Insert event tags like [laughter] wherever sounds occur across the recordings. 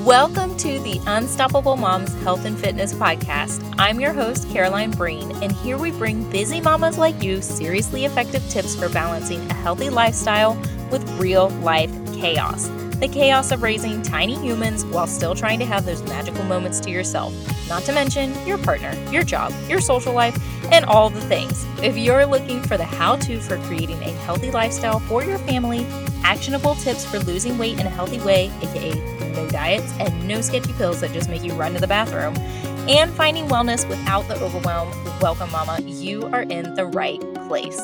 Welcome to the Unstoppable Moms Health and Fitness Podcast. I'm your host, Caroline Breen, and here we bring busy mamas like you seriously effective tips for balancing a healthy lifestyle with real life chaos. The chaos of raising tiny humans while still trying to have those magical moments to yourself, not to mention your partner, your job, your social life, and all the things. If you're looking for the how to for creating a healthy lifestyle for your family, actionable tips for losing weight in a healthy way, aka no diets, and no sketchy pills that just make you run to the bathroom, and finding wellness without the overwhelm, welcome, Mama. You are in the right place.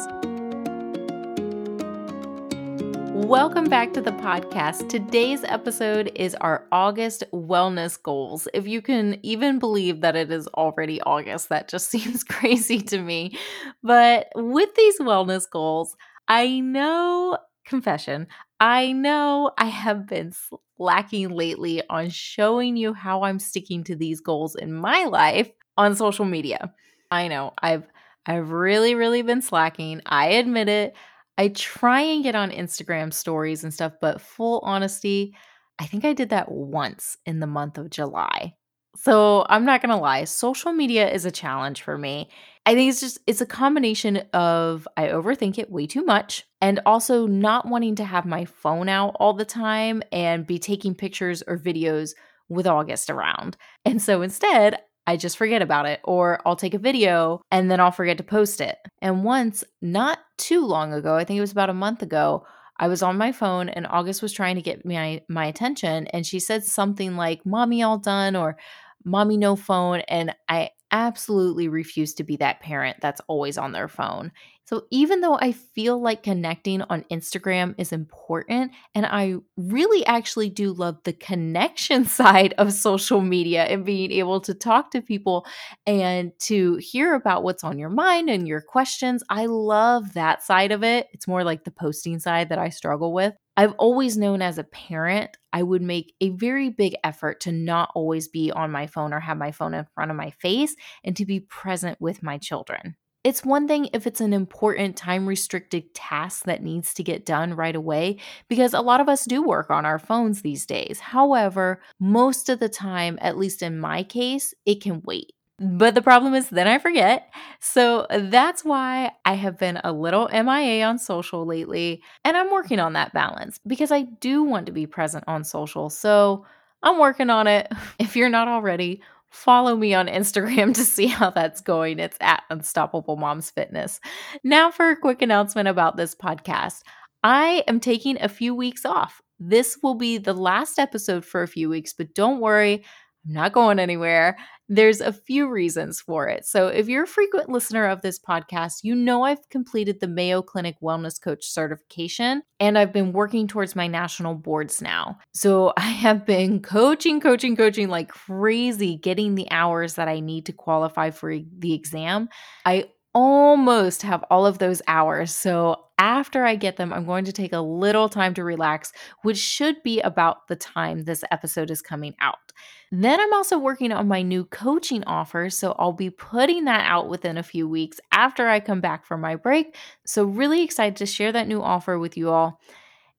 Welcome back to the podcast. Today's episode is our August wellness goals. If you can even believe that it is already August, that just [laughs] seems crazy to me. But with these wellness goals, I know, confession, I know I have been slacking lately on showing you how I'm sticking to these goals in my life on social media. I know I've I've really really been slacking. I admit it. I try and get on Instagram stories and stuff, but full honesty, I think I did that once in the month of July. So, I'm not to lie, social media is a challenge for me. I think it's just it's a combination of I overthink it way too much and also not wanting to have my phone out all the time and be taking pictures or videos with August around. And so instead, I just forget about it, or I'll take a video and then I'll forget to post it. And once, not too long ago, I think it was about a month ago, I was on my phone and August was trying to get my my attention and she said something like mommy all done or mommy no phone and I absolutely refuse to be that parent that's always on their phone. So even though I feel like connecting on Instagram is important, and I really actually do love the connection [laughs] side of social media and being able to talk to people and to hear about what's on your mind and your questions, I love that side of it. It's more like the posting side that I struggle with. I've always known as a parent, I would make a very big effort to not always be on my phone or have my phone in front of my face and to be present with my children. It's one thing if it's an important time restricted task that needs to get done right away, because a lot of us do work on our phones these days. However, most of the time, at least in my case, it can wait. But the problem is, then I forget. So that's why I have been a little MIA on social lately. And I'm working on that balance because I do want to be present on social. So I'm working on it. [laughs] If you're not already, follow me on Instagram [laughs] to see how that's going. It's at Unstoppable Moms Fitness. Now, for a quick announcement about this podcast. I am taking a few weeks off. This will be the last episode for a few weeks, but don't worry, I'm not going anywhere. There's a few reasons for it. So, if you're a frequent listener of this podcast, you know I've completed the Mayo Clinic Wellness Coach certification and I've been working towards my national boards now. So, [laughs] I have been coaching, coaching, coaching like crazy, getting the hours that I need to qualify for the exam. I almost have all of those hours. So, after I get them, I'm going to take a little time to relax, which should be about the time this episode is coming out. Then I'm also working on my new coaching offer. So I'll be putting that out within a few weeks after I come back from my break. So, really excited to share that new offer with you all.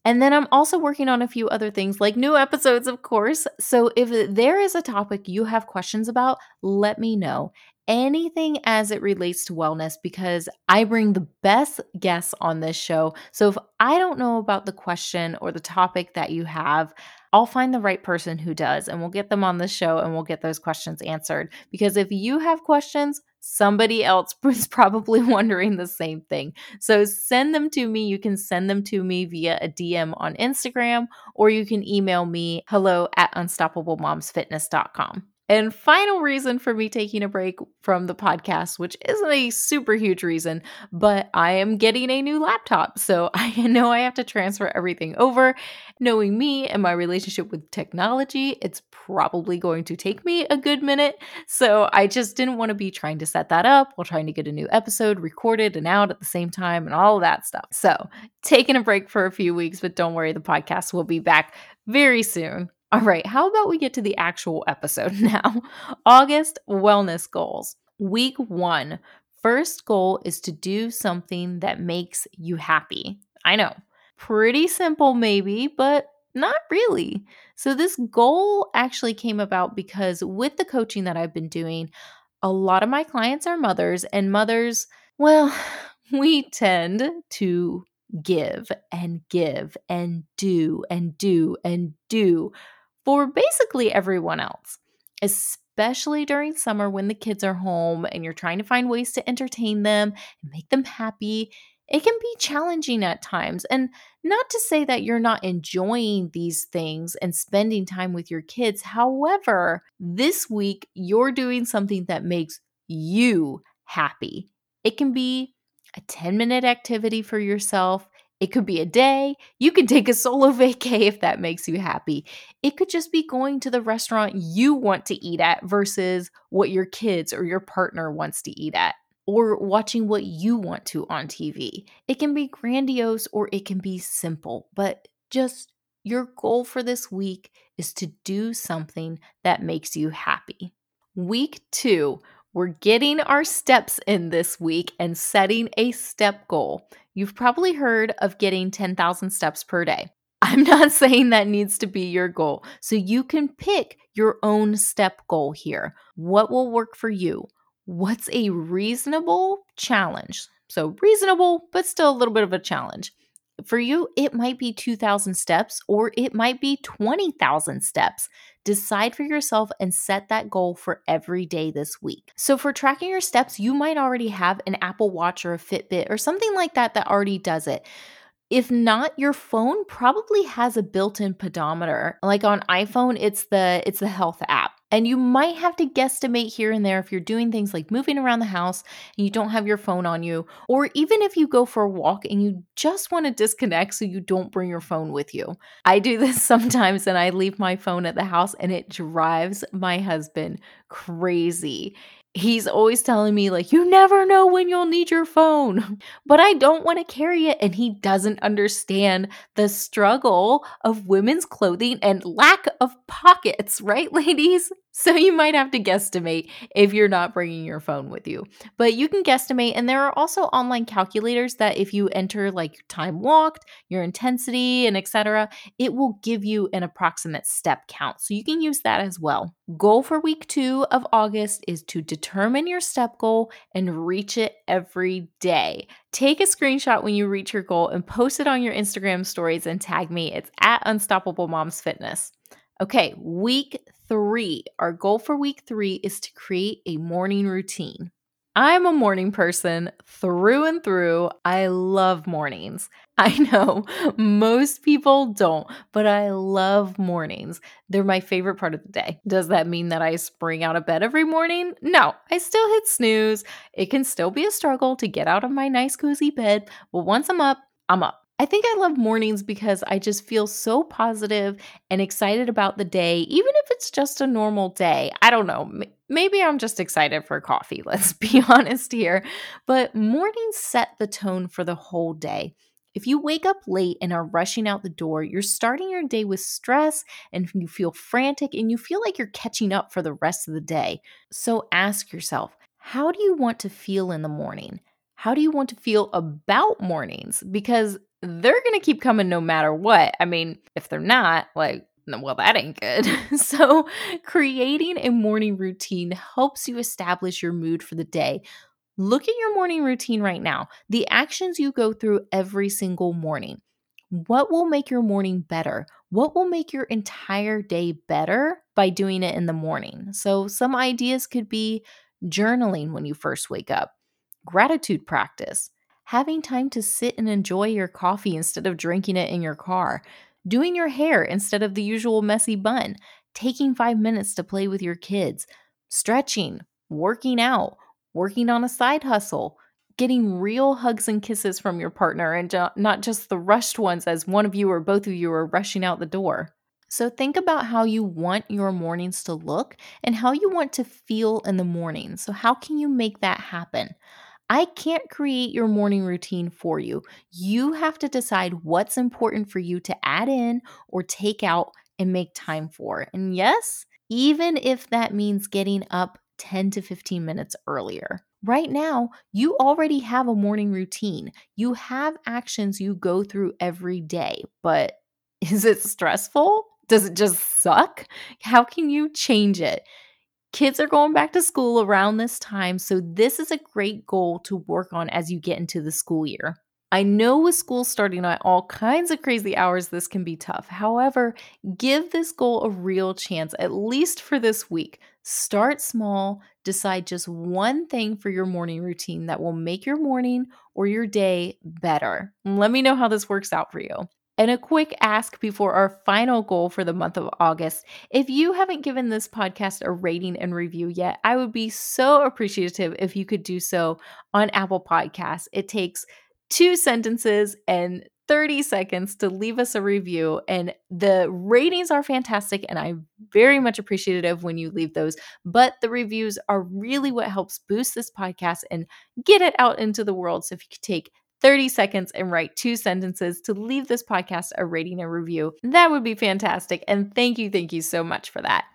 And then I'm also working on a few other things like new episodes, of course. So if there is a topic you have questions about, let me know. Anything as it relates to wellness, because I bring the best guests on this show. So if I don't know about the question or the topic that you have, I'll find the right person who does and we'll get them on the show and we'll get those questions answered. Because if you have questions, somebody else [laughs] is probably wondering the same thing. So send them to me. You can send them to me via a DM on Instagram or you can email me hello at unstoppablemomsfitness.com. And final reason for me taking a break from the podcast, which isn't a super huge reason, but I am getting a new laptop. So [laughs] I know I have to transfer everything over. Knowing me and my relationship with technology, it's probably going to take me a good minute. So I just didn't want to be trying to set that up while trying to get a new episode recorded and out at the same time and all that stuff. So taking a break for a few weeks, but don't worry, the podcast will be back very soon. All right, how about we get to the actual episode [laughs] now? August wellness goals. Week one. First goal is to do something that makes you happy. I know, pretty simple, maybe, but not really. So, this goal actually came about because with the coaching that I've been doing, a lot of my clients are mothers, and mothers, well, [sighs] we tend to give and give and do and do and do for basically everyone else, especially during summer when the kids are home and you're trying to find ways to entertain them and make them happy. It can be challenging at times. And not to say that you're not enjoying these things and spending time with your kids. However, this week you're doing something that makes you happy. It can be a 10 minute activity for yourself. It could be a day. You can take a solo [laughs] vacay if that makes you happy. It could just be going to the restaurant you want to eat at versus what your kids or your partner wants to eat at, or watching what you want to on TV. It can be grandiose or it can be simple, but just your goal for this week is to do something that makes you happy. Week two, we're getting our steps in this week and setting a step goal. You've probably heard of getting 10,000 steps per day. [laughs] I'm not saying that needs to be your goal. So you can pick your own step goal here. What will work for you? What's a reasonable challenge? So, reasonable, but still a little bit of a challenge. For you, it might be 2,000 steps or it might be 20,000 steps. Decide for yourself and set that goal for every day this week. So, for tracking your steps, you might already have an Apple Watch or a Fitbit or something like that that already does it. If not, your phone probably has a built-in pedometer. Like on iPhone, it's the it's the health app. And you might have to guesstimate here and there if you're doing things like moving around the house and you don't have your phone on you, or even if you go for a walk and you just want to disconnect so you don't bring your phone with you. I do this [laughs] sometimes and I leave my phone at the house and it drives my husband crazy he's always telling me like you never know when you'll need your phone. [laughs] But i don't want to carry it and he doesn't understand the struggle of women's clothing and lack of pockets [laughs] right ladies so you might have to guesstimate if you're not bringing your phone with you. But you can guesstimate and there are also online calculators that if you enter like time walked, your intensity and etc., it will give you an approximate step count. So you can use that as well. Goal for week 2 of August is to determine your step goal and reach it every day. Take a screenshot when you reach your goal and post it on your Instagram stories and tag me. It's at Unstoppable Moms Fitness. Okay, week three. Our goal for week three is to create a morning routine. I'm a morning person through and through. I love mornings. [laughs] I know most people don't, but I love mornings. They're my favorite part of the day. Does that mean that I spring out of bed every morning? No, I still hit snooze. It can still be a struggle to get out of my nice, cozy bed, but once I'm up, I'm up. I think I love mornings because I just feel so positive and excited about the day, even if it's just a normal day. I don't know. Maybe I'm just excited for coffee, [laughs] let's be honest here. But mornings set the tone for the whole day. If you wake up late and are rushing out the door, you're starting your day with stress and you feel frantic and you feel like you're catching up for the rest of the day. So ask yourself, how do you want to feel in the morning? How do you want to feel about mornings? Because they're going to keep coming no matter what. I mean, if they're not, like, well, that ain't good. [laughs] so, creating a morning routine helps you establish your mood for the day. Look at your morning routine right now, the actions you go through every single morning. What will make your morning better? What will make your entire day better by doing it in the morning? So, some ideas could be journaling when you first wake up, gratitude practice, having time to sit and enjoy your coffee instead of drinking it in your car, doing your hair instead of the usual messy bun, taking five minutes to play with your kids, stretching, working out, working on a side hustle, getting real hugs and kisses from your partner and not just the rushed ones as one of you or both of you are rushing out the door. So, think about how you want your mornings to look and how you want to feel in the morning. So, how can you make that happen? I can't create your morning routine for you. You have to decide what's important for you to add in or take out and make time for. And yes, even if that means getting up 10 to 15 minutes earlier. Right now, you already have a morning routine. You have actions you go through every day, but [laughs] Is it stressful? Does it just suck? How can you change it? Kids are going back to school around this time, so this is a great goal to work on as you get into the school year. I know with school starting at all kinds of crazy hours, this can be tough. However, give this goal a real chance, at least for this week. Start small, decide just one thing for your morning routine that will make your morning or your day better. Let me know how this works out for you. And a quick ask before our final goal for the month of August. If you haven't given this podcast a rating and review yet, I would be so appreciative if you could do so on Apple Podcasts. It takes two sentences and 30 seconds to leave us a review. And the ratings are fantastic, and I'm very much appreciative when you leave those. But the reviews are really what helps boost this podcast and get it out into the world. So if you could take 30 seconds and write two sentences to leave this podcast a rating and review. That would be fantastic. And thank you, thank you so much for that.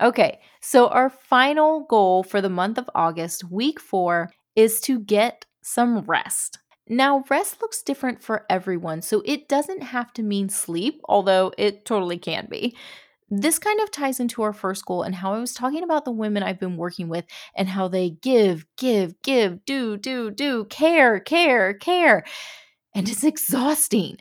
Okay, so our final goal for the month of August, week four, is to get some rest. Now, rest looks different for everyone, so it doesn't have to mean sleep, although it totally can be. This kind of ties into our first goal and how I was talking about the women I've been working with and how they give, give, give, do, do, do, care, care, care. And it's exhausting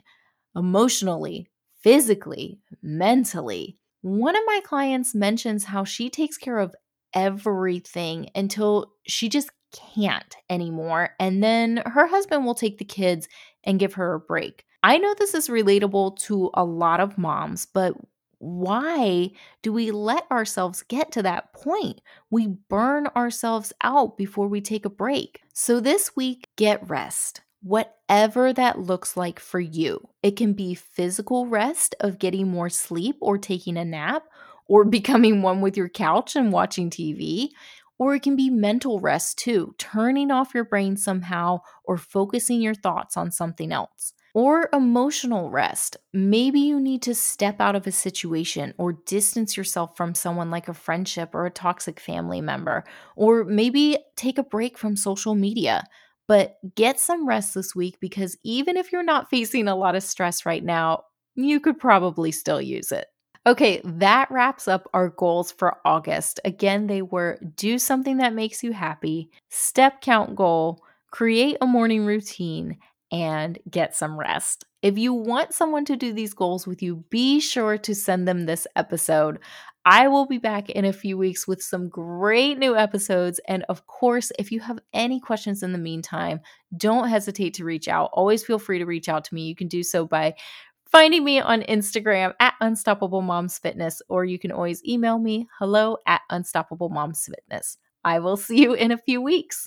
emotionally, physically, mentally. One of my clients mentions how she takes care of everything until she just can't anymore. And then her husband will take the kids and give her a break. I know this is relatable to a lot of moms, but why do we let ourselves get to that point? We burn ourselves out before we take a break. So, this week, get rest, whatever that looks like for you. It can be physical rest of getting more sleep or taking a nap, or [laughs] becoming one with your couch and watching TV. Or it can be mental rest too, turning off your brain somehow or focusing your thoughts on something else or emotional rest. Maybe you need to step out of a situation or distance yourself from someone like a friendship or a toxic family member, or maybe take a break from social media. But get some rest this week because even if you're not facing a lot of stress right now, you could probably still use it. Okay, that wraps up our goals for August. Again, they were do something that makes you happy, step count goal, create a morning routine, and get some rest. If you want someone to do these goals with you, be sure to send them this episode. I will be back in a few weeks with some great new episodes. And of course, if you have any questions in the meantime, don't hesitate to reach out. Always feel free to reach out to me. You can do so by finding me on Instagram at Unstoppable Moms Fitness, or you can always email me hello at Unstoppable Moms Fitness. I will see you in a few weeks.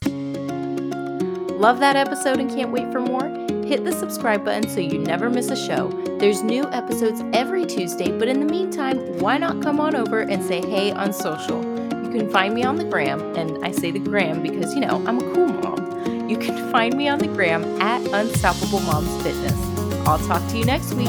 Love that episode and can't wait for more? Hit the subscribe button so you never miss a show. There's new episodes every Tuesday, but in the meantime, why not come on over and say hey on social? You can find me on the gram, and I say the gram because, you know, I'm a cool mom. You can find me on the gram at Unstoppable Moms Fitness. I'll talk to you next week.